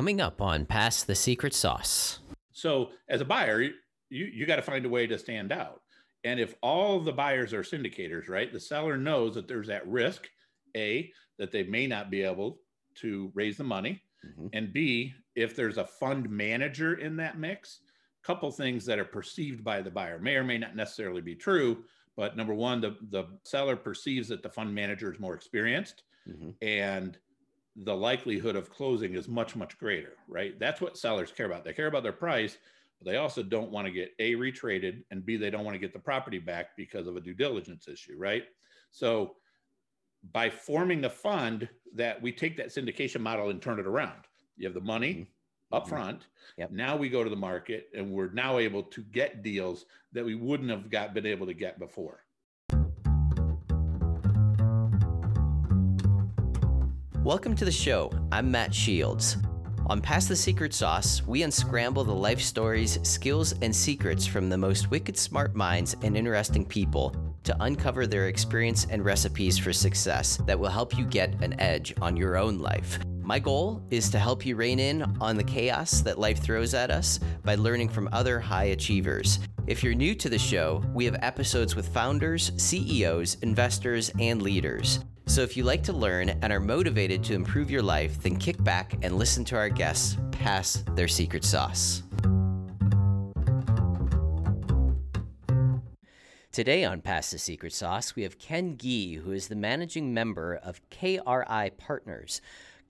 coming up on Pass the Secret Sauce. So, as a buyer, you, you got to find a way to stand out. And if all the buyers are syndicators, right, the seller knows that there's that risk A, that they may not be able to raise the money, mm-hmm. and B, if there's a fund manager in that mix, couple things that are perceived by the buyer may or may not necessarily be true. But number one, the, the seller perceives that the fund manager is more experienced mm-hmm. and the likelihood of closing is much, much greater, right? That's what sellers care about. They care about their price, but they also don't want to get A, retraded, and B, they don't want to get the property back because of a due diligence issue, right? So by forming a fund that we take that syndication model and turn it around. You have the money mm-hmm. up mm-hmm. front. Yep. Now we go to the market and we're now able to get deals that we wouldn't have got been able to get before. Welcome to the show. I'm Matt Shields. On Pass the Secret Sauce, we unscramble the life stories, skills, and secrets from the most wicked smart minds and interesting people to uncover their experience and recipes for success that will help you get an edge on your own life. My goal is to help you rein in on the chaos that life throws at us by learning from other high achievers. If you're new to the show, we have episodes with founders, CEOs, investors, and leaders. So if you like to learn and are motivated to improve your life, then kick back and listen to our guests pass their secret sauce. Today on Pass the Secret Sauce, we have Ken Gee, who is the managing member of KRI Partners.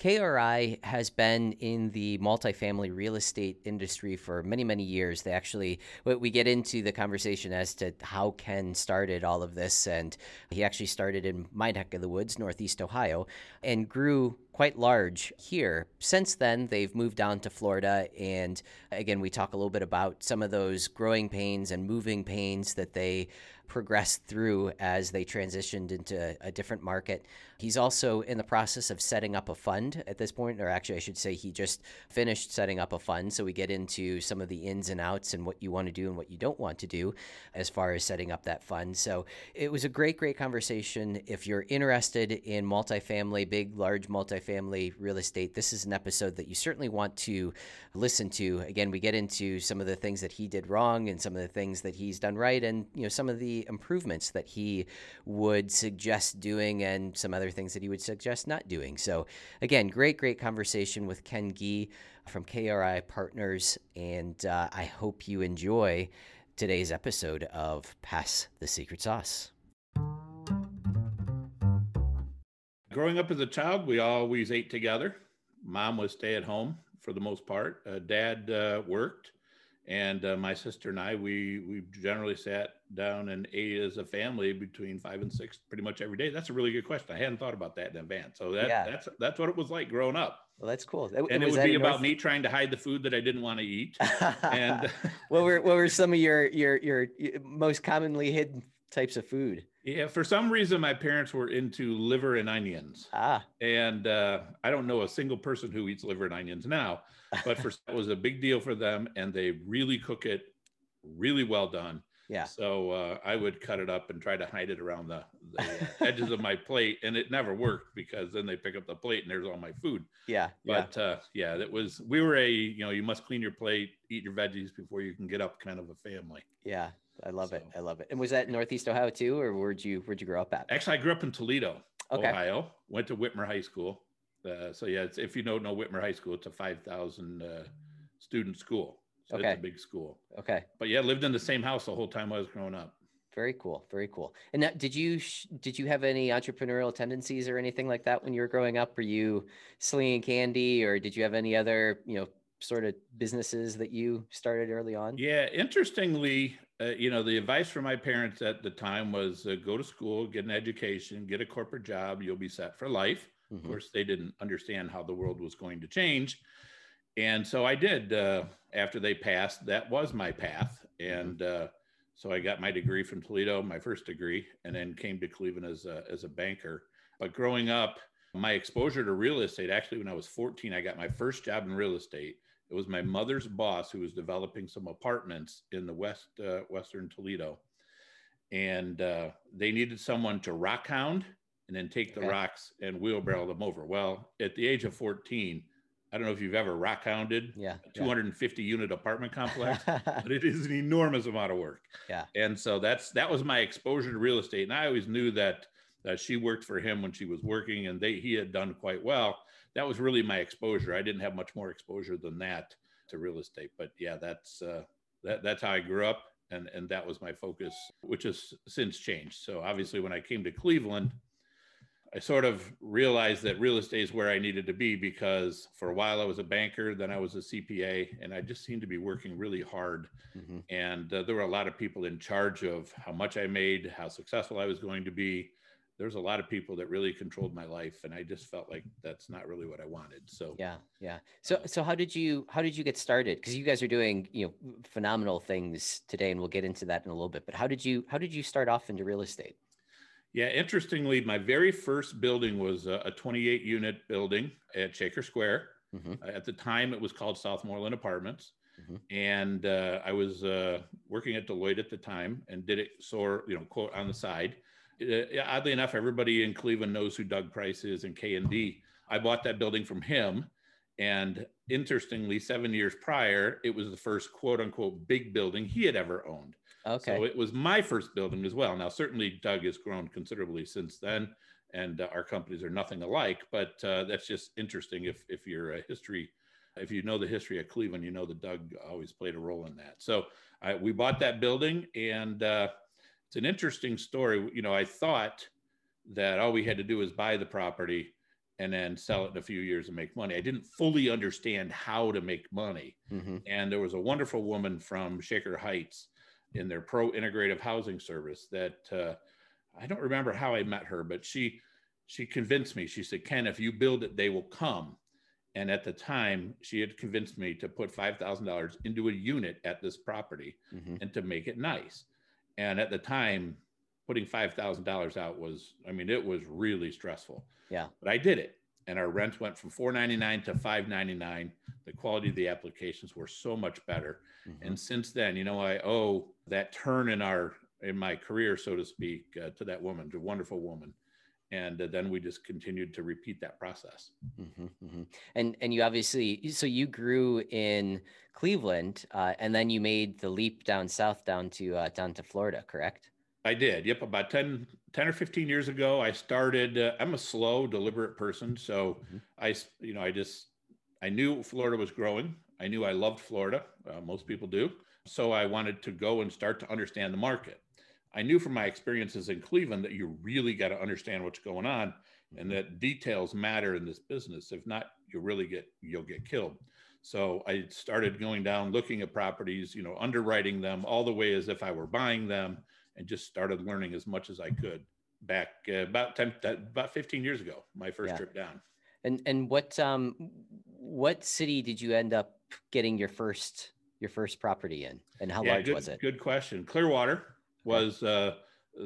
KRI has been in the multifamily real estate industry for many, many years. They actually, we get into the conversation as to how Ken started all of this. And he actually started in my neck of the woods, Northeast Ohio, and grew quite large here. Since then, they've moved down to Florida. And again, we talk a little bit about some of those growing pains and moving pains that they progressed through as they transitioned into a different market. He's also in the process of setting up a fund at this point, or actually, I should say, he just finished setting up a fund. So we get into some of the ins and outs and what you want to do and what you don't want to do as far as setting up that fund. So it was a great, great conversation. If you're interested in multifamily, big, large multifamily real estate, this is an episode that you certainly want to listen to. Again, we get into some of the things that he did wrong and some of the things that he's done right, and you know some of the improvements that he would suggest doing and some other things that he would suggest not doing. So, again, great, great conversation with Ken Gee from KRI Partners. And uh, I hope you enjoy today's episode of Pass the Secret Sauce. Growing up as a child, we always ate together. Mom was stay at home for the most part. Uh, dad uh, worked and uh, my sister and I, we we generally sat down and ate as a family between five and six, pretty much every day. That's a really good question. I hadn't thought about that in advance. So that, yeah. that's that's what it was like growing up. Well, that's cool. and it would be about North... me trying to hide the food that I didn't want to eat. and what were what were some of your your your most commonly hidden types of food? Yeah, for some reason, my parents were into liver and onions. Ah. And uh, I don't know a single person who eats liver and onions now, but for that was a big deal for them, and they really cook it really well done. Yeah. So uh, I would cut it up and try to hide it around the, the uh, edges of my plate, and it never worked because then they pick up the plate and there's all my food. Yeah. But yeah, uh, yeah that was we were a you know you must clean your plate, eat your veggies before you can get up kind of a family. Yeah, I love so. it. I love it. And was that Northeast Ohio too, or where'd you where'd you grow up at? Actually, I grew up in Toledo, okay. Ohio. Went to Whitmer High School. Uh, so yeah, if you don't know Whitmer High School, it's a five thousand uh, student school. So okay. it's a big school. Okay. But yeah, lived in the same house the whole time I was growing up. Very cool. Very cool. And now, did you did you have any entrepreneurial tendencies or anything like that when you were growing up? Were you slinging candy, or did you have any other you know sort of businesses that you started early on? Yeah, interestingly, uh, you know, the advice from my parents at the time was uh, go to school, get an education, get a corporate job, you'll be set for life. Mm-hmm. Of course, they didn't understand how the world was going to change. And so I did. Uh, after they passed, that was my path. Mm-hmm. And uh, so I got my degree from Toledo, my first degree, and then came to Cleveland as a, as a banker. But growing up, my exposure to real estate actually, when I was 14, I got my first job in real estate it was my mother's boss who was developing some apartments in the west uh, western Toledo, and uh, they needed someone to rock hound and then take the okay. rocks and wheelbarrow them over. Well, at the age of 14, I don't know if you've ever rock hounded Yeah. a 250 unit apartment complex, but it is an enormous amount of work. Yeah. And so that's that was my exposure to real estate. And I always knew that that she worked for him when she was working and they he had done quite well. That was really my exposure. I didn't have much more exposure than that to real estate. But yeah, that's uh, that that's how I grew up and and that was my focus, which has since changed. So obviously when I came to Cleveland, I sort of realized that real estate is where I needed to be because for a while I was a banker, then I was a CPA, and I just seemed to be working really hard. hmm And uh, there were a lot of people in charge of how much I made, how successful I was going to be. There's a lot of people that really controlled my life, and I just felt like that's not really what I wanted. So Yeah, yeah. So, so how did you how did you get started? Because you guys are doing you know phenomenal things today, and we'll get into that in a little bit. But how did you how did you start off into real estate? Yeah, interestingly, my very first building was a, a 28 unit building at Shaker Square. hmm Uh, At the time, it was called Southmoreland Apartments. Mhm. And uh, I was uh, working at Deloitte at the time and did it sort you know, quote on the side. Uh, oddly enough, everybody in Cleveland knows who Doug Price is and K and D. I bought that building from him. And interestingly, seven years prior, it was the first quote unquote big building he had ever owned. Okay. So it was my first building as well. Now, certainly Doug has grown considerably since then, and uh, our companies are nothing alike. But uh, that's just interesting. If if you're a history, if you know the history of Cleveland, you know that Doug always played a role in that. So I, we bought that building, and uh, it's an interesting story. You know, I thought that all we had to do was buy the property and then sell it in a few years and make money. I didn't fully understand how to make money. hmm And there was a wonderful woman from Shaker Heights in their pro integrative housing service that uh, I don't remember how I met her, but she she convinced me. She said, "Ken, if you build it, they will come." And at the time, she had convinced me to put five thousand dollars into a unit at this property hmm and to make it nice. And at the time, putting five thousand dollars out was, I mean, it was really stressful. Yeah. But I did it, and our rent went from four ninety nine to five ninety nine. The quality of the applications were so much better. hmm And since then, you know, I owe that turn in our in my career, so to speak, uh, to that woman, to a wonderful woman. And uh, then we just continued to repeat that process. hmm hmm And and you obviously so you grew in Cleveland, uh, and then you made the leap down south down to uh, down to Florida, correct? I did. Yep. About 10, 10 or 15 years ago, I started. Uh, I'm a slow, deliberate person. So Mhm. I, you know, I just, I knew Florida was growing. I knew I loved Florida. Uh, most people do. So I wanted to go and start to understand the market. I knew from my experiences in Cleveland that you really got to understand what's going on and that details matter in this business. If not, you really get, you'll get killed. So I started going down, looking at properties, you know, underwriting them all the way as if I were buying them and just started learning as much as I could back uh, about 10, about 15 years ago, my first Yeah. trip down. And and what um what city did you end up getting your first your first property in, and how large good, was it? Good question. Clearwater was uh,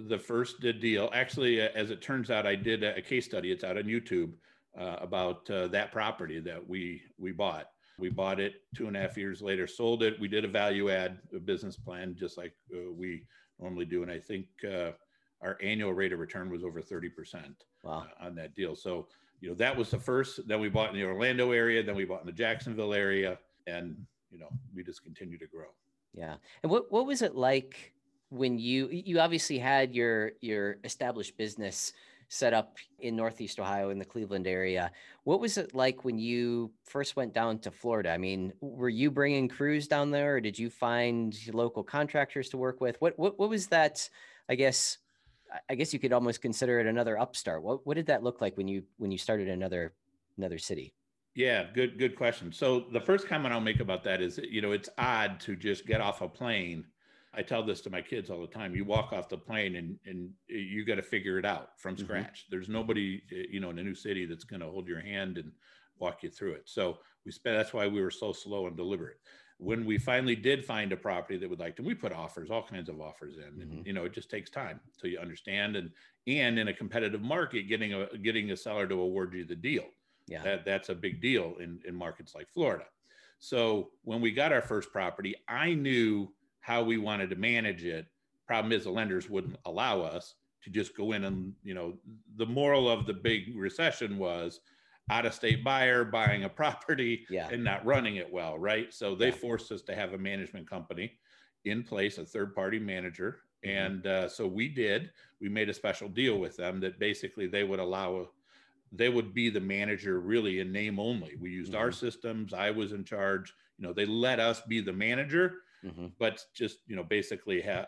the first deal. Actually, uh, as it turns out, I did a, case study. It's out on YouTube uh, about uh, that property that we we bought. We bought it two and a half years later, sold it. We did a value add a business plan, just like uh, we normally do. And I think uh, our annual rate of return was over 30% Wow. uh, on that deal. So, you know, that was the first. Then we bought in the Orlando area. Then we bought in the Jacksonville area. And, you know, we just continue to grow. Yeah. And what what was it like when you you obviously had your your established business set up in Northeast Ohio in the Cleveland area. What was it like when you first went down to Florida? I mean, were you bringing crews down there or did you find local contractors to work with? What what what was that I guess I- guess you could almost consider it another upstart. What what did that look like when you when you started another another city? Yeah, good good question. So the first comment I'll make about that is, you know, it's odd to just get off a plane. I tell this to my kids all the time. You walk off the plane and and you got to figure it out from Mhm. scratch. There's nobody, you know, in a new city that's going to hold your hand and walk you through it. So we spent. That's why we were so slow and deliberate. When we finally did find a property that would like to, we put offers, all kinds of offers in, and Mhm. you know, it just takes time till you understand. And and in a competitive market, getting a getting a seller to award you the deal Yeah. that that's a big deal in, in markets like Florida. So when we got our first property, I knew how we wanted to manage it. Problem is the lenders wouldn't allow us to just go in and, you know, the moral of the big recession was out of state buyer buying a property Yeah. and not running it well, right? So they Yeah. forced us to have a management company in place, a third party manager. Mhm. And uh, so we did. We made a special deal with them that basically they would allow, they would be the manager really in name only. We used our Mhm. systems. I was in charge. You know, they let us be the manager, hmm but just you know basically ha-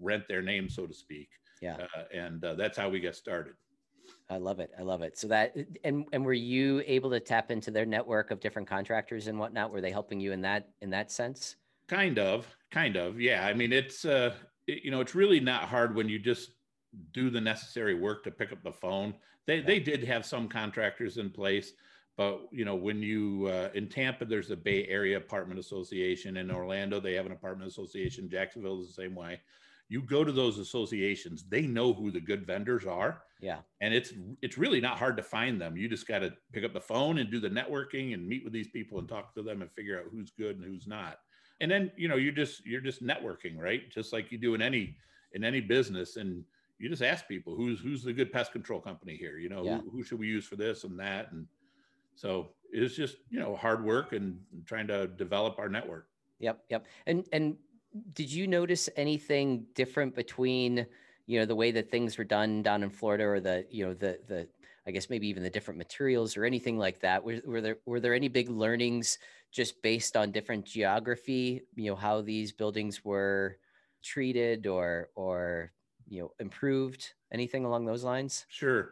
rent their name, so to speak. Yeah. Uh, and uh, that's how we got started. I love it. I love it. So that and and were you able to tap into their network of different contractors and whatnot? Were they helping you in that in that sense? Kind of, kind of. Yeah. I mean, it's, uh, it- you know, it's really not hard when you just do the necessary work to pick up the phone. They, Yeah. they did have some contractors in place, but you know, when you, uh, in Tampa, there's the Bay Area Apartment Association. In Orlando, they have an apartment association. Jacksonville is the same way. You go to those associations, they know who the good vendors are Yeah. and it's it's really not hard to find them you just got to pick up the phone and do the networking and meet with these people and talk to them and figure out who's good and who's not and then you know you're just you're just networking right just like you do in any in any business and you just ask people who's who's the good pest control company here you know Yeah. who, who should we use for this and that and so it's just you know hard work and trying to develop our network Yep, yep. And and did you notice anything different between, you know, the way that things were done down in Florida or the, you know, the the I guess maybe even the different materials or anything like that? Were, were there were there any big learnings just based on different geography, you know, how these buildings were treated or or you know, improved? Anything along those lines? Sure.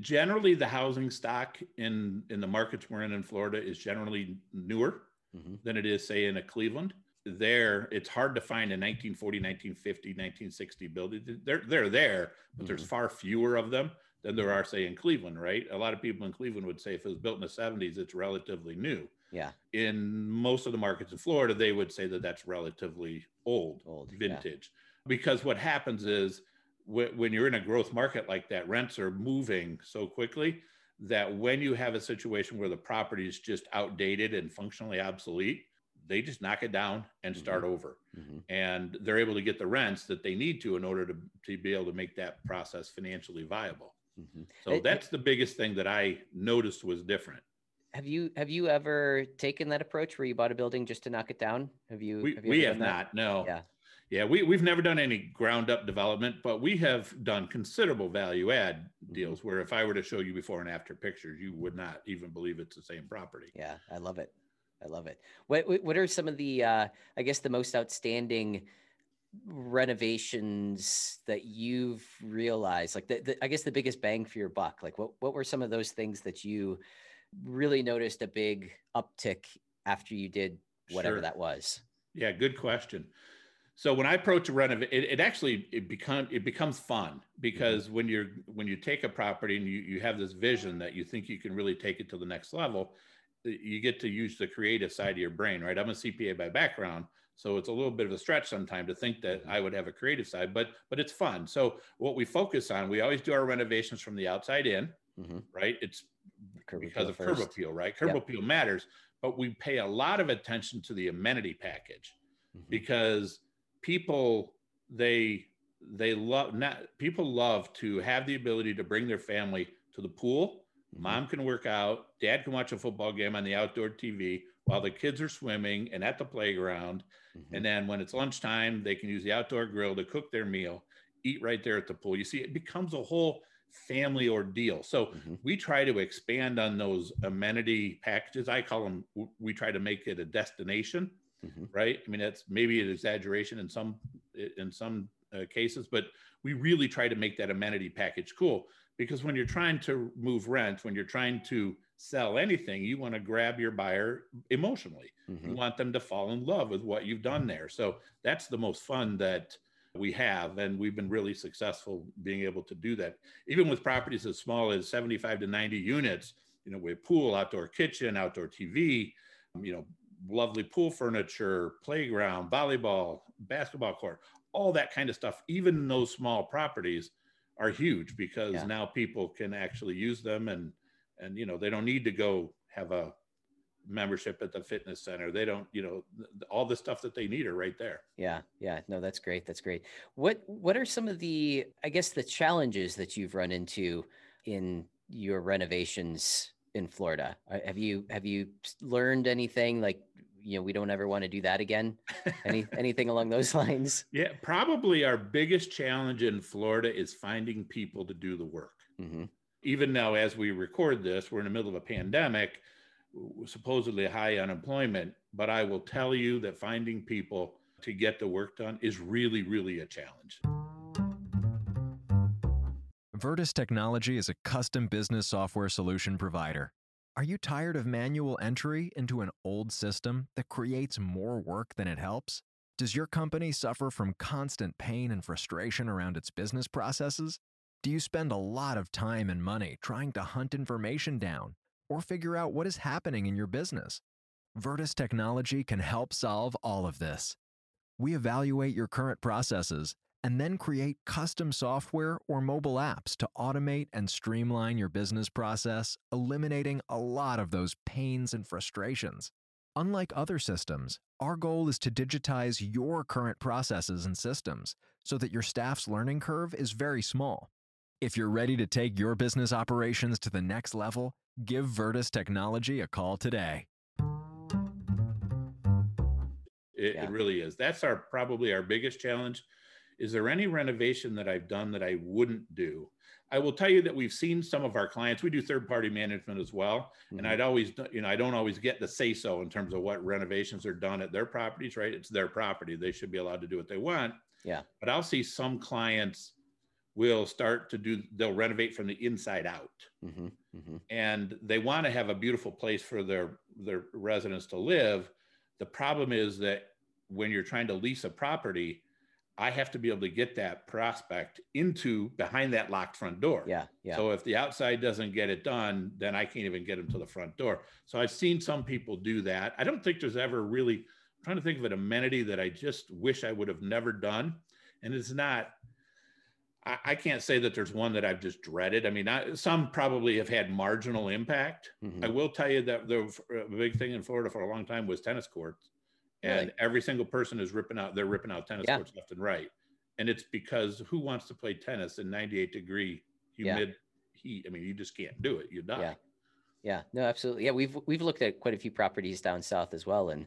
Generally, the housing stock in in the markets we're in in Florida is generally newer hmm than it is, say, in a Cleveland. There, it's hard to find a 1940, 1950, 1960 building. They're they're there, but there's far fewer of them than there are, say, in Cleveland. Right? A lot of people in Cleveland would say if it was built in the 70s, it's relatively new. Yeah, In most of the markets in Florida, they would say that that's relatively old old. yeah. vintage because what happens is when you're in a growth market like that rents are moving so quickly that when you have a situation where the property is just outdated and functionally obsolete they just knock it down and start over Mhm. and they're able to get the rents that they need to in order to, to be able to make that process financially viable Mhm. so It- that's the biggest thing that i noticed was different Have you have you ever taken that approach where you bought a building just to knock it down? Have you? we, have, you we have not no Yeah. Yeah, we, we've never done any ground up development, but we have done considerable value add Mm-hmm. deals where if I were to show you before and after pictures, you would not even believe it's the same property. Yeah, I love it. I love it. What what what are some of the uh I guess the most outstanding renovations that you've realized? Like the, the I guess the biggest bang for your buck. Like what what were some of those things that you really noticed a big uptick after you did whatever Sure. that was? Yeah, good question. So when I approach a renovate, it, it actually it become it becomes fun because when you're when you take a property and you you have this vision that you think you can really take it to the next level, you get to use the creative side of your brain, right? I'm a CPA by background, so it's a little bit of a stretch sometimes to think that I would have a creative side, but but it's fun. So what we focus on, we always do our renovations from the outside in, Mm-hmm. right? It's Curb because of curb appeal, right? Curb Yep. appeal matters, but we pay a lot of attention to the amenity package Mhm. because people they they love not people love to have the ability to bring their family to the pool. Mhm. Mom can work out, dad can watch a football game on the outdoor TV while the kids are swimming and at the playground. Mhm. And then when it's lunchtime, they can use the outdoor grill to cook their meal, eat right there at the pool. You see, it becomes a whole family ordeal. So Mhm. we try to expand on those amenity packages. I call them, we try to make it a destination, Mhm. right? I mean, that's maybe an exaggeration in some in some uh, cases, but we really try to make that amenity package cool because when you're trying to move rent, when you're trying to sell anything, you want to grab your buyer emotionally. You Mhm. want them to fall in love with what you've done there. So that's the most fun that we have. And we've been really successful being able to do that. Even with properties as small as 75 to 90 units, you know, with pool, outdoor kitchen, outdoor TV, you know, lovely pool furniture, playground, volleyball, basketball court, all that kind of stuff. Even those small properties are huge because Yeah. now people can actually use them and and you know they don't need to go have a membership at the fitness center. They don't, you know, all the stuff that they need are right there. Yeah, yeah. No, that's great. That's great. What what are some of the I guess the challenges that you've run into in your renovations in Florida? Uh, have you have you learned anything like you know we don't ever want to do that again? Any anything along those lines? Yeah, probably our biggest challenge in Florida is finding people to do the work. Mm-hmm. Even now, as we record this, we're in the middle of a pandemic, supposedly high unemployment. But I will tell you that finding people to get the work done is really, really a challenge. Vertus Technology is a custom business software solution provider. Are you tired of manual entry into an old system that creates more work than it helps? Does your company suffer from constant pain and frustration around its business processes? Do you spend a lot of time and money trying to hunt information down or figure out what is happening in your business? Vertus Technology can help solve all of this. We evaluate your current processes and then create custom software or mobile apps to automate and streamline your business process, eliminating a lot of those pains and frustrations. Unlike other systems, our goal is to digitize your current processes and systems so that your staff's learning curve is very small. If you're ready to take your business operations to the next level, give Vertus Technology a call today. It, yeah. it really is. That's our probably our biggest challenge is there any renovation that I've done that I wouldn't do? I will tell you that we've seen some of our clients. We do third party management as well, mm-hmm. and I'd always, you know, I don't always get the say so in terms of what renovations are done at their properties. Right, it's their property; they should be allowed to do what they want. Yeah. But I'll see some clients will start to do. They'll renovate from the inside out, mm-hmm. Mm-hmm. and they want to have a beautiful place for their their residents to live. The problem is that when you're trying to lease a property, I have to be able to get that prospect into behind that locked front door. Yeah, yeah. So if the outside doesn't get it done, then I can't even get them to the front door. So I've seen some people do that. I don't think there's ever really I'm trying to think of an amenity that I just wish I would have never done, and it's not. I, I can't say that there's one that I've just dreaded. I mean, I, some probably have had marginal impact. Mm-hmm. I will tell you that the big thing in Florida for a long time was tennis courts and really? every single person is ripping out they're ripping out tennis yeah. courts left and right and it's because who wants to play tennis in 98 degree humid yeah. heat i mean you just can't do it you die yeah yeah no absolutely yeah we've we've looked at quite a few properties down south as well and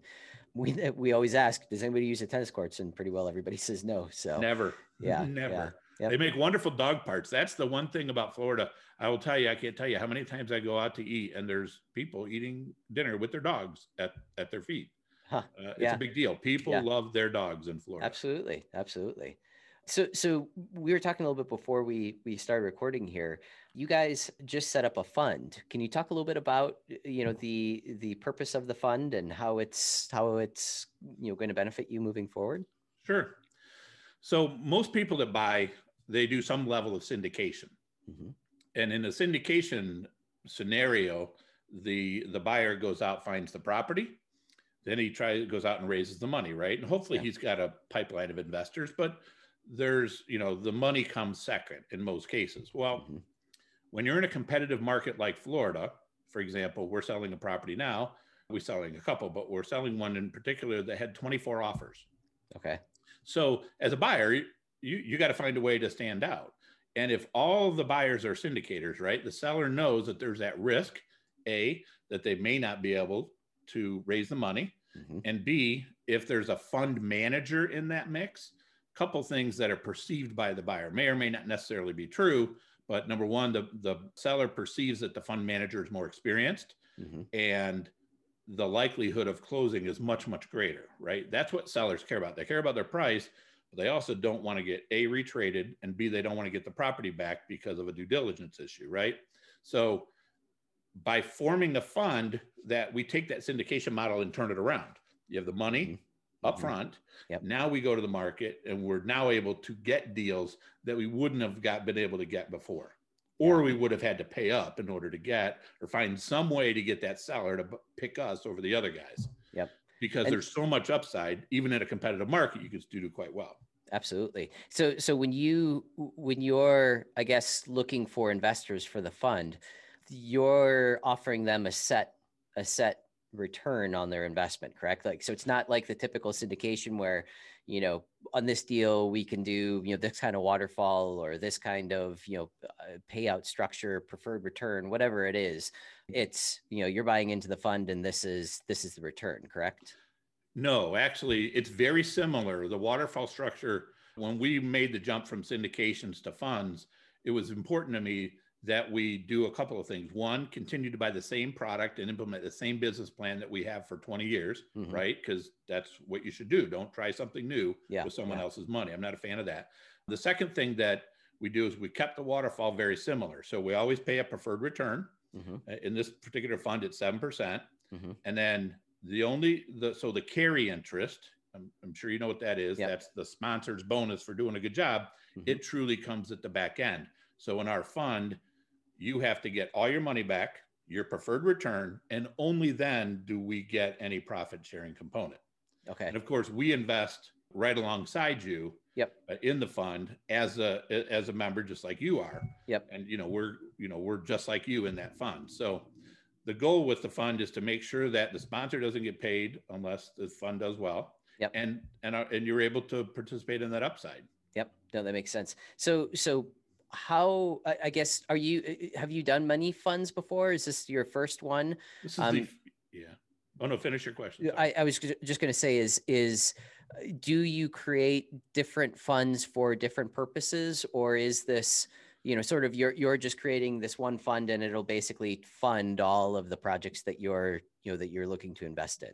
we we always ask does anybody use the tennis courts and pretty well everybody says no so never yeah never yeah. Yep. They make wonderful dog parts. That's the one thing about Florida. I will tell you, I can't tell you how many times I go out to eat and there's people eating dinner with their dogs at, at their feet. Huh. Uh, it's yeah. a big deal. People yeah. love their dogs in Florida. Absolutely, absolutely. So, so we were talking a little bit before we we started recording here. You guys just set up a fund. Can you talk a little bit about you know the the purpose of the fund and how it's how it's you know going to benefit you moving forward? Sure. So most people that buy they do some level of syndication, mm-hmm. and in a syndication scenario, the the buyer goes out finds the property then he tries goes out and raises the money, right? And hopefully yeah. he's got a pipeline of investors, but there's, you know, the money comes second in most cases. Well, mm-hmm. when you're in a competitive market like Florida, for example, we're selling a property now. We're selling a couple, but we're selling one in particular that had 24 offers. Okay. So as a buyer, you you got to find a way to stand out. And if all the buyers are syndicators, right? The seller knows that there's that risk, A, that they may not be able to raise the money. Mm-hmm. And B, if there's a fund manager in that mix, a couple things that are perceived by the buyer may or may not necessarily be true. But number one, the, the seller perceives that the fund manager is more experienced mm-hmm. and the likelihood of closing is much, much greater, right? That's what sellers care about. They care about their price, but they also don't want to get A, retraded, and B, they don't want to get the property back because of a due diligence issue, right? So by forming a fund that we take that syndication model and turn it around. You have the money mm-hmm. up mm-hmm. front. Yep. Now we go to the market and we're now able to get deals that we wouldn't have got been able to get before. Or we would have had to pay up in order to get or find some way to get that seller to pick us over the other guys. Yep. Because and- there's so much upside, even in a competitive market, you can still do quite well absolutely so so when you when you're i guess looking for investors for the fund you're offering them a set a set return on their investment, correct? Like, so it's not like the typical syndication where, you know, on this deal we can do, you know, this kind of waterfall or this kind of, you know, uh, payout structure, preferred return, whatever it is. It's, you know, you're buying into the fund and this is this is the return, correct? No, actually, it's very similar. The waterfall structure, when we made the jump from syndications to funds, it was important to me that we do a couple of things. One, continue to buy the same product and implement the same business plan that we have for 20 years, mm-hmm. right? Because that's what you should do. Don't try something new yeah, with someone yeah. else's money. I'm not a fan of that. The second thing that we do is we kept the waterfall very similar. So we always pay a preferred return. Mm-hmm. Uh, in this particular fund, it's 7%. percent mm hmm And then the only, the so the carry interest, I'm, I'm sure you know what that is. Yep. That's the sponsor's bonus for doing a good job. Mm-hmm. It truly comes at the back end. So in our fund, you have to get all your money back, your preferred return, and only then do we get any profit sharing component. Okay. And of course, we invest right alongside you yep. Uh, in the fund as a as a member just like you are. Yep. And you know, we're you know, we're just like you in that fund. So the goal with the fund is to make sure that the sponsor doesn't get paid unless the fund does well. Yep. And and uh, and you're able to participate in that upside. Yep. No, that makes sense. So so how I, guess are you uh, uh, have you done money funds before? Is this your first one? This is um, the, yeah. Oh no, finish your question. I, I was just going to say is is uh, do you create different funds for different purposes or is this you know sort of you're you're just creating this one fund and it'll basically fund all of the projects that you're you know that you're looking to invest in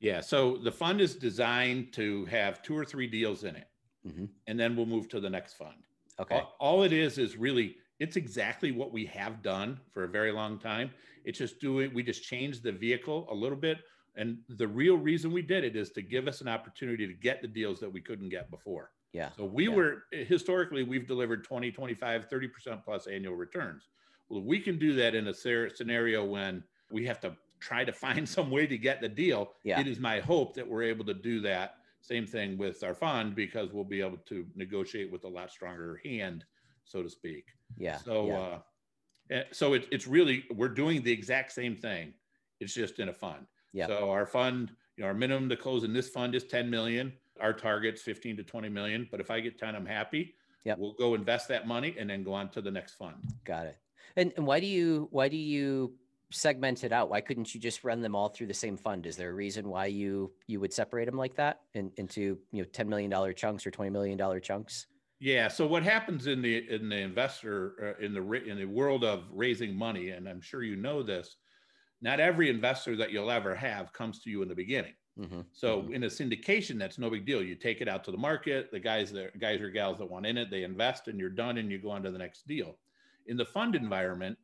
yeah so the fund is designed to have two or three deals in it mm-hmm. and then we'll move to the next fund Okay. All, all, it is is really it's exactly what we have done for a very long time. It's just doing we just changed the vehicle a little bit. And the real reason we did it is to give us an opportunity to get the deals that we couldn't get before. Yeah. So we yeah. were historically we've delivered 20, 25, 30% plus annual returns. Well, we can do that in a scenario when we have to try to find some way to get the deal. Yeah. It is my hope that we're able to do that same thing with our fund because we'll be able to negotiate with a lot stronger hand, so to speak. Yeah. So, yeah. uh, eh, so it, it's really we're doing the exact same thing. It's just in a fund. Yeah. So our fund, you know, our minimum to close in this fund is 10 million. Our target's 15 to 20 million. But if I get 10, I'm happy. Yeah. We'll go invest that money and then go on to the next fund. Got it. And, and why do you why do you segment it out? Why couldn't you just run them all through the same fund? Is there a reason why you you would separate them like that in, into you know ten million dollar chunks or twenty million dollar chunks? Yeah. So what happens in the in the investor uh, in the in the world of raising money, and I'm sure you know this, not every investor that you'll ever have comes to you in the beginning. Mm-hmm. So mm-hmm. in a syndication, that's no big deal. You take it out to the market. The guys that guys or gals that want in it, they invest, and you're done, and you go on to the next deal. In the fund environment,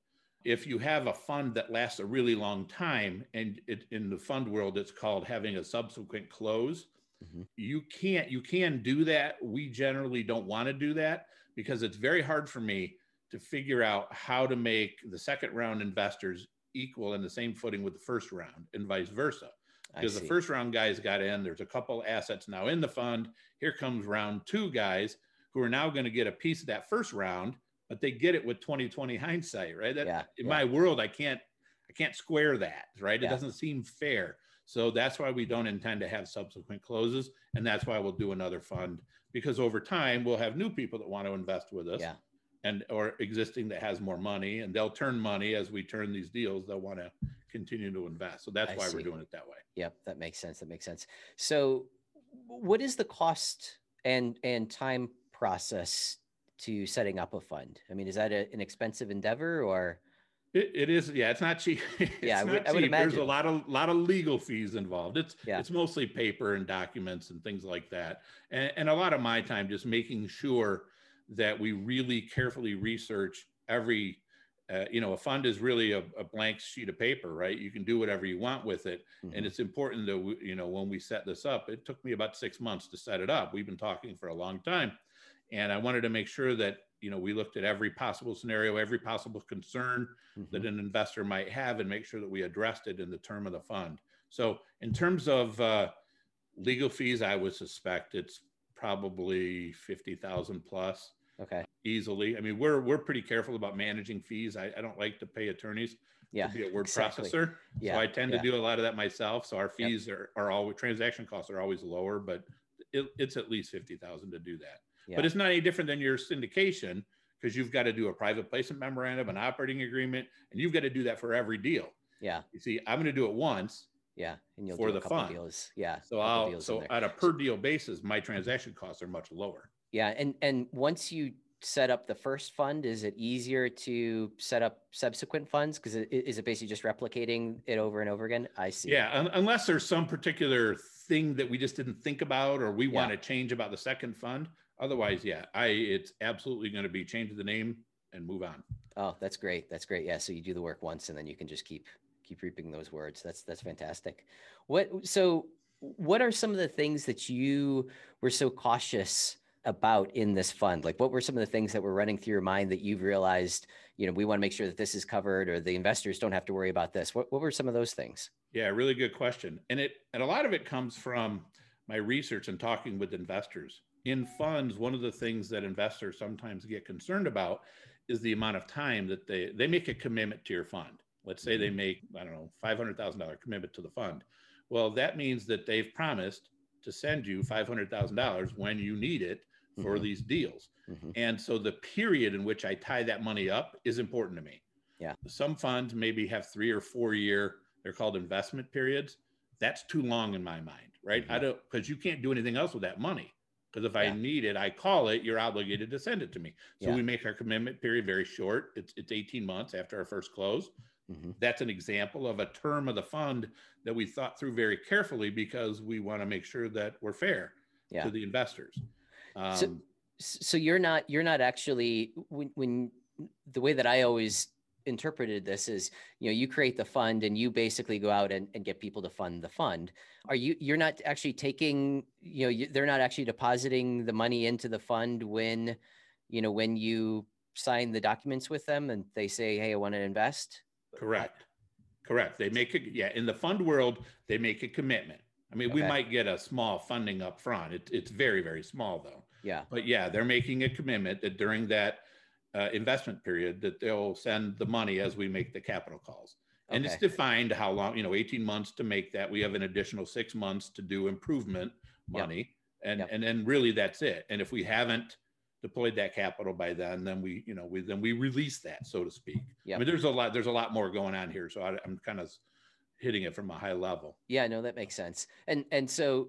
if you have a fund that lasts a really long time and it, in the fund world it's called having a subsequent close mm-hmm. you can't you can do that. We generally don't want to do that because it's very hard for me to figure out how to make the second round investors equal in the same footing with the first round and vice versa. Because the first round guys got in there's a couple assets now in the fund. Here comes round two guys who are now going to get a piece of that first round but they get it with 2020 hindsight, right? That, yeah, in yeah. my world, I can't I can't square that, right? It yeah. doesn't seem fair. So that's why we don't intend to have subsequent closes. And that's why we'll do another fund because over time we'll have new people that want to invest with us. Yeah. And or existing that has more money and they'll turn money as we turn these deals, they'll want to continue to invest. So that's I why see. we're doing it that way. Yep, that makes sense. That makes sense. So what is the cost and and time process to setting up a fund? I mean, is that a, an expensive endeavor or? It, it is, yeah. It's not cheap. It's yeah, I would, I would imagine. There's a lot of lot of legal fees involved. It's yeah. it's mostly paper and documents and things like that, and, and a lot of my time just making sure that we really carefully research every. Uh, you know, a fund is really a, a, blank sheet of paper, right? You can do whatever you want with it, mm-hmm. and it's important that we, you know when we set this up. It took me about six months to set it up. We've been talking for a long time, and I wanted to make sure that you know we looked at every possible scenario, every possible concern mm-hmm. that an investor might have, and make sure that we addressed it in the term of the fund. So, in terms of uh, legal fees, I would suspect it's probably fifty thousand plus. Okay. Easily. I mean, we're we're pretty careful about managing fees. I, I don't like to pay attorneys Yeah. to be a word exactly. processor. Yeah. So I tend yeah. to do a lot of that myself. So our fees are, are always transaction costs are always lower, but it, it's at least fifty thousand to do that. Yeah. But it's not any different than your syndication because you've got to do a private placement memorandum, an mm-hmm. operating agreement, and you've got to do that for every deal. yeah. You see, I'm going to do it once. Yeah. And you'll For do the a couple fund. deals. Yeah. So I'll deals so on a per deal basis, my transaction mm-hmm. costs are much lower. Yeah, and and once you set up the first fund, is it easier to set up subsequent funds? Because it, is it basically just replicating it over and over again? I see. Yeah, un- unless there's some particular thing that we just didn't think about or we Yeah. want to change about the second fund. Otherwise, yeah, I it's absolutely going to be change the name and move on. Oh, that's great. That's great. Yeah. So you do the work once, and then you can just keep keep reaping those words. That's that's fantastic. What so what are some of the things that you were so cautious about in this fund? Like, what were some of the things that were running through your mind that you've realized? You know, we want to make sure that this is covered, or the investors don't have to worry about this. What what were some of those things? Yeah, really good question. And it and a lot of it comes from my research and talking with investors. In funds, one of the things that investors sometimes get concerned about is the amount of time that they they make a commitment to your fund. Let's say they make, I don't know, $500,000 commitment to the fund. Well, that means that they've promised to send you $500,000 when you need it for Mhm. these deals. Mhm. And so the period in which I tie that money up is important to me. Yeah. Some funds maybe have three or four year, they're called investment periods. That's too long in my mind, right? I Mhm. don't, because you can't do anything else with that money. Because if I need it, I call it, you're obligated to send it to me. So Yeah. we make our commitment period very short. It's, it's 18 months after our first close. Mhm. That's an example of a term of the fund that we thought through very carefully because we want to make sure that we're fair Yeah. to the investors. Um, So- so you're not you're not actually when when the way that I always interpreted this is you know you create the fund and you basically go out and, and get people to fund the fund are you you're not actually taking you know you, they're not actually depositing the money into the fund when you know when you sign the documents with them and they say hey i want to invest Correct. Correct. They make it, yeah, in the fund world, they make a commitment. I mean, we might get a small funding up front. It, it's very, very small though. yeah But yeah, they're making a commitment that during that uh, investment period, that they'll send the money as we make the capital calls. And it's defined how long, you know, 18 months to make that. We have an additional six months to do improvement Yep. money. And, Yep. and then really that's it. And if we haven't deployed that capital by then, then we, you know, we, then we release that, so to speak. I Yep. mean, there's a lot, there's a lot more going on here. So I, I'm kind of hitting it from a high level. yeah no that makes sense and and so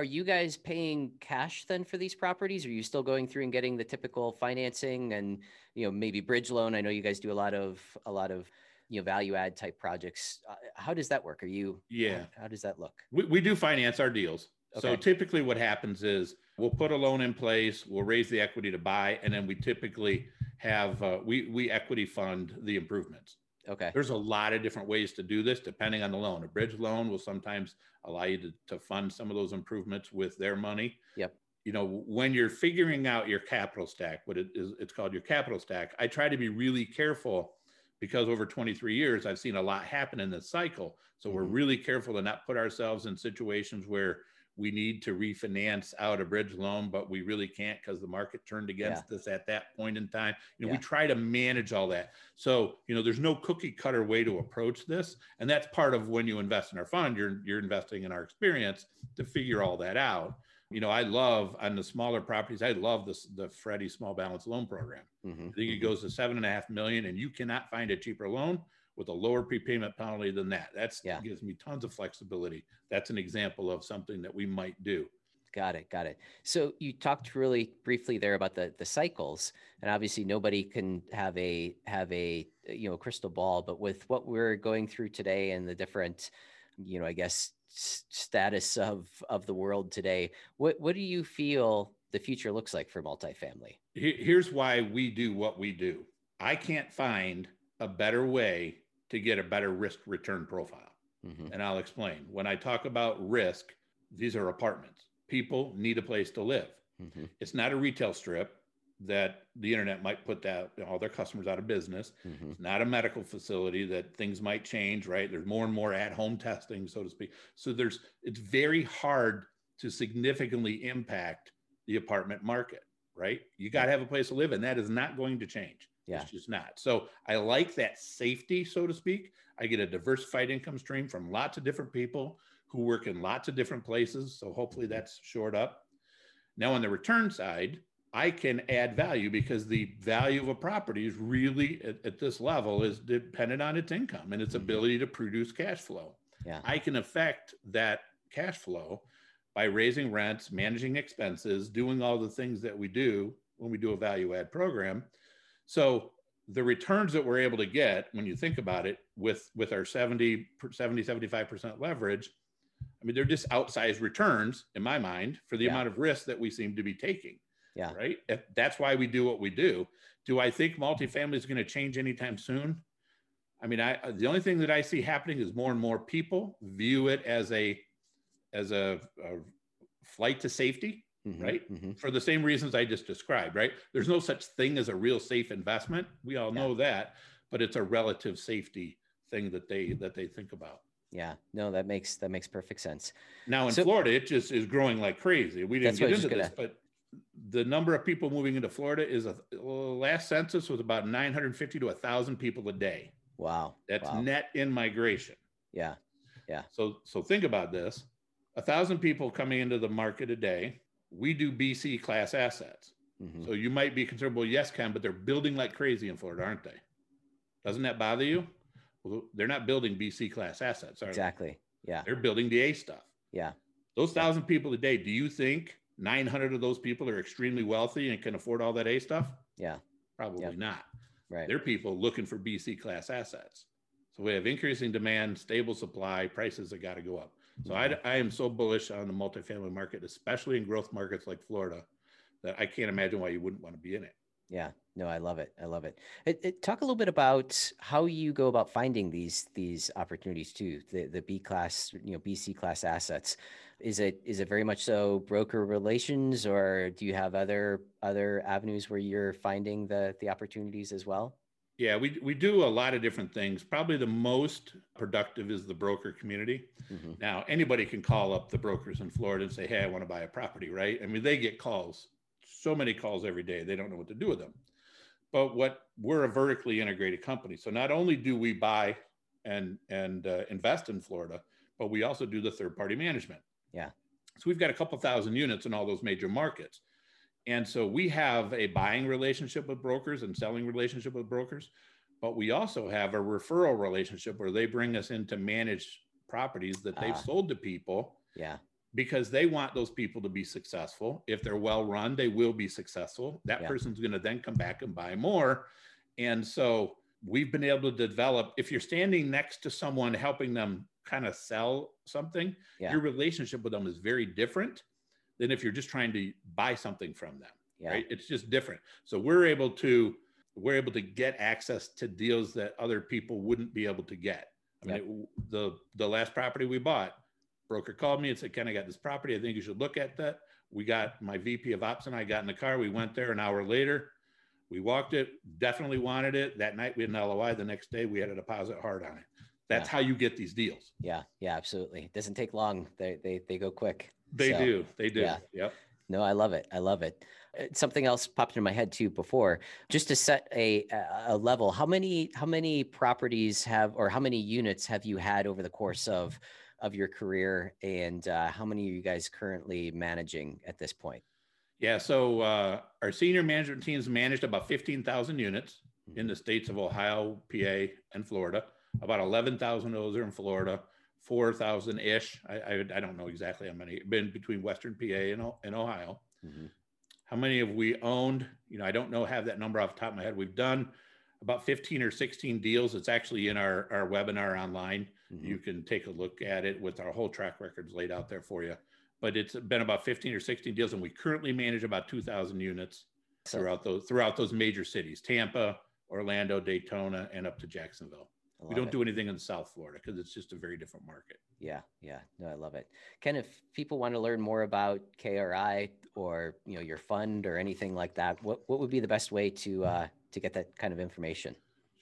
are you guys paying cash then for these properties? Are you still going through and getting the typical financing and you know maybe bridge loan? I know you guys do a lot of a lot of you know value add type projects. Uh, how does that work? Are you Yeah. How, how does that look? We, we do finance our deals. So typically what happens is we'll put a loan in place, we'll raise the equity to buy, and then we typically have, uh, we, we equity fund the improvements. Okay. There's a lot of different ways to do this depending on the loan. A bridge loan will sometimes allow you to, to fund some of those improvements with their money. Yep. You know, when you're figuring out your capital stack, what it is, it's called your capital stack. I try to be really careful because over 23 years, I've seen a lot happen in this cycle. So we're Mhm. really careful to not put ourselves in situations where we need to refinance out a bridge loan, but we really can't because the market turned against us at that point in time. You know, we try to manage all that. So, you know, there's no cookie cutter way to approach this. And that's part of when you invest in our fund, you're you're investing in our experience to figure all that out. You know, I love on the smaller properties, I love this the Freddie small balance loan program. Mhm, I think it mhm. goes to seven and a half million, and you cannot find a cheaper loan with a lower prepayment penalty than that. That's Yeah. gives me tons of flexibility. That's an example of something that we might do. Got it. Got it. So you talked really briefly there about the the cycles, and obviously nobody can have a have a you know crystal ball. But with what we're going through today and the different, you know, I guess s- status of of the world today, what what do you feel the future looks like for multifamily? Here's why we do what we do. I can't find a better way to get a better risk return profile. Mhm, And I'll explain. When I talk about risk, these are apartments. People need a place to live. mhm, It's not a retail strip that the internet might put that all their customers out of business. mhm. It's not a medical facility that things might change, right? There's more and more at-home testing, so to speak. So there's it's very hard to significantly impact the apartment market. right? You got to have a place to live, and that is not going to change. Yeah. It's just not. So I like that safety, so to speak. I get a diversified income stream from lots of different people who work in lots of different places. So hopefully that's shored up. Now, on the return side, I can add value because the value of a property is really at, at this level is dependent on its income and its Mhm. ability to produce cash flow. Yeah. I can affect that cash flow by raising rents, managing expenses, doing all the things that we do when we do a value add program. So the returns that we're able to get when you think about it with with our 70 70 75% leverage i mean they're just outsized returns in my mind for the Yeah. amount of risk that we seem to be taking Yeah. right If- that's why we do what we do do i think multifamily is going to change anytime soon i mean i the only thing that i see happening is more and more people view it as a as a, a flight to safety Mhm, right? mhm. for the same reasons I just described, right? There's no such thing as a real safe investment. We all know that, but it's a relative safety thing that they that they think about. Yeah. No, that makes that makes perfect sense. Now in So- Florida, it just is growing like crazy. We didn't That's what I get into this, but the number of people moving into Florida is a last census was about 950 to 1,000 people a day. Wow. That's wow. net in migration. Yeah, yeah. So so think about this: a thousand people coming into the market a day. We do BC class assets. Mhm. So you might be concerned, well, yes, Ken, but they're building like crazy in Florida, aren't they? Doesn't that bother you? Well, they're not building BC class assets, are Exactly. Yeah. they? They're building the A stuff. Yeah. Those thousand people a day, do you think 900 of those people are extremely wealthy and can afford all that A stuff? Yeah. Probably Yep. not. Right. They're people looking for BC class assets. So we have increasing demand, stable supply, prices have got to go up. So I, I am so bullish on the multifamily market, especially in growth markets like Florida, that I can't imagine why you wouldn't want to be in it. Yeah, no, I love it. I love it. It, it. Talk a little bit about how you go about finding these these opportunities too. The the B class, you know, BC class assets. Is it is it very much so broker relations, or do you have other other avenues where you're finding the the opportunities as well? Yeah, we, we do a lot of different things. Probably the most productive is the broker community. Mhm. Now, anybody can call up the brokers in Florida and say, Hey, I want to buy a property, right? I mean, they get calls, so many calls every day. They don't know what to do with them. But what we're a vertically integrated company. So not only do we buy and, and uh, invest in Florida, but we also do the third party management. Yeah. So we've got a couple thousand units in all those major markets. And so we have a buying relationship with brokers and selling relationship with brokers, but we also have a referral relationship where they bring us in to manage properties that they've Ah. sold to people Yeah, because they want those people to be successful. If they're well run, they will be successful. That Yeah. person's going to then come back and buy more. And so we've been able to develop, if you're standing next to someone helping them kind of sell something, Yeah. your relationship with them is very different than if you're just trying to buy something from them yeah, right it's just different so we're able to we're able to get access to deals that other people wouldn't be able to get i mean Yep. it- the the last property we bought broker called me and said ken i got this property i think you should look at that we got my vp of ops and i got in the car we went there an hour later we walked it definitely wanted it that night we had an loi the next day we had a deposit hard on it that's Yeah. how you get these deals yeah, yeah. Absolutely. It doesn't take long. They they they go quick. They So, do they do yeah. yep No, I love it. I love it. Uh, Something else popped into my head too before, just to set a a- level. How many how many properties have or how many units have you had over the course of of your career, and uh, how many are you guys currently managing at this point? Yeah, so uh, our senior management teams managed about 15,000 units in the states of Ohio, PA, and Florida. About 11,000 of those are in Florida, 4,000 ish. I, I, I don't know exactly how many, been between Western PA and, and Ohio. Mhm. How many have we owned? You know, I don't know, have that number off the top of my head. We've done about 15 or 16 deals. It's actually in our, our webinar online. Mhm. You can take a look at it with our whole track records laid out there for you. But it's been about 15 or 16 deals, and we currently manage about 2,000 units throughout those throughout those major cities: Tampa, Orlando, Daytona, and up to Jacksonville. We don't it. do anything in South Florida because it's just a very different market. Yeah, yeah. No, I love it. Ken, if people want to learn more about KRI or you know your fund or anything like that, what what would be the best way to uh, to get that kind of information?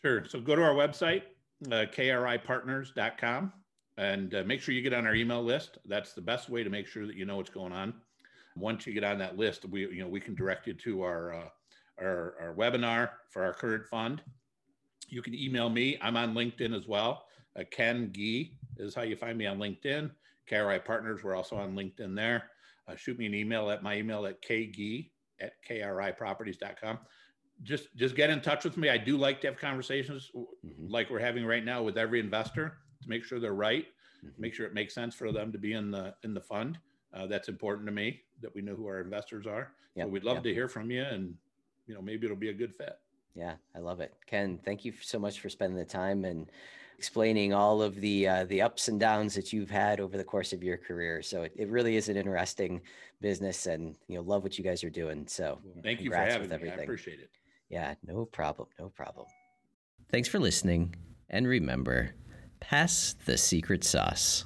Sure. So go to our website, uh, kripartners.com, and uh, make sure you get on our email list. That's the best way to make sure that you know what's going on. Once you get on that list, we you know we can direct you to our uh, our, our webinar for our current fund. You can email me. I'm on LinkedIn as well. Uh, Ken Gee is how you find me on LinkedIn. KRI Partners, we're also on LinkedIn there. Uh, shoot me an email at my email at kgee at kriproperties.com. Just just get in touch with me. I do like to have conversations mm-hmm. like we're having right now with every investor to make sure they're right, mm-hmm. make sure it makes sense for them to be in the in the fund. Uh, that's important to me that we know who our investors are. Yep. So we'd love yep. to hear from you, and you know maybe it'll be a good fit. Yeah, I love it, Ken. Thank you so much for spending the time and explaining all of the uh, the ups and downs that you've had over the course of your career. So it, it really is an interesting business, and you know, love what you guys are doing. So well, thank you for having me. I appreciate it. Yeah, no problem, no problem. Thanks for listening, and remember, pass the secret sauce.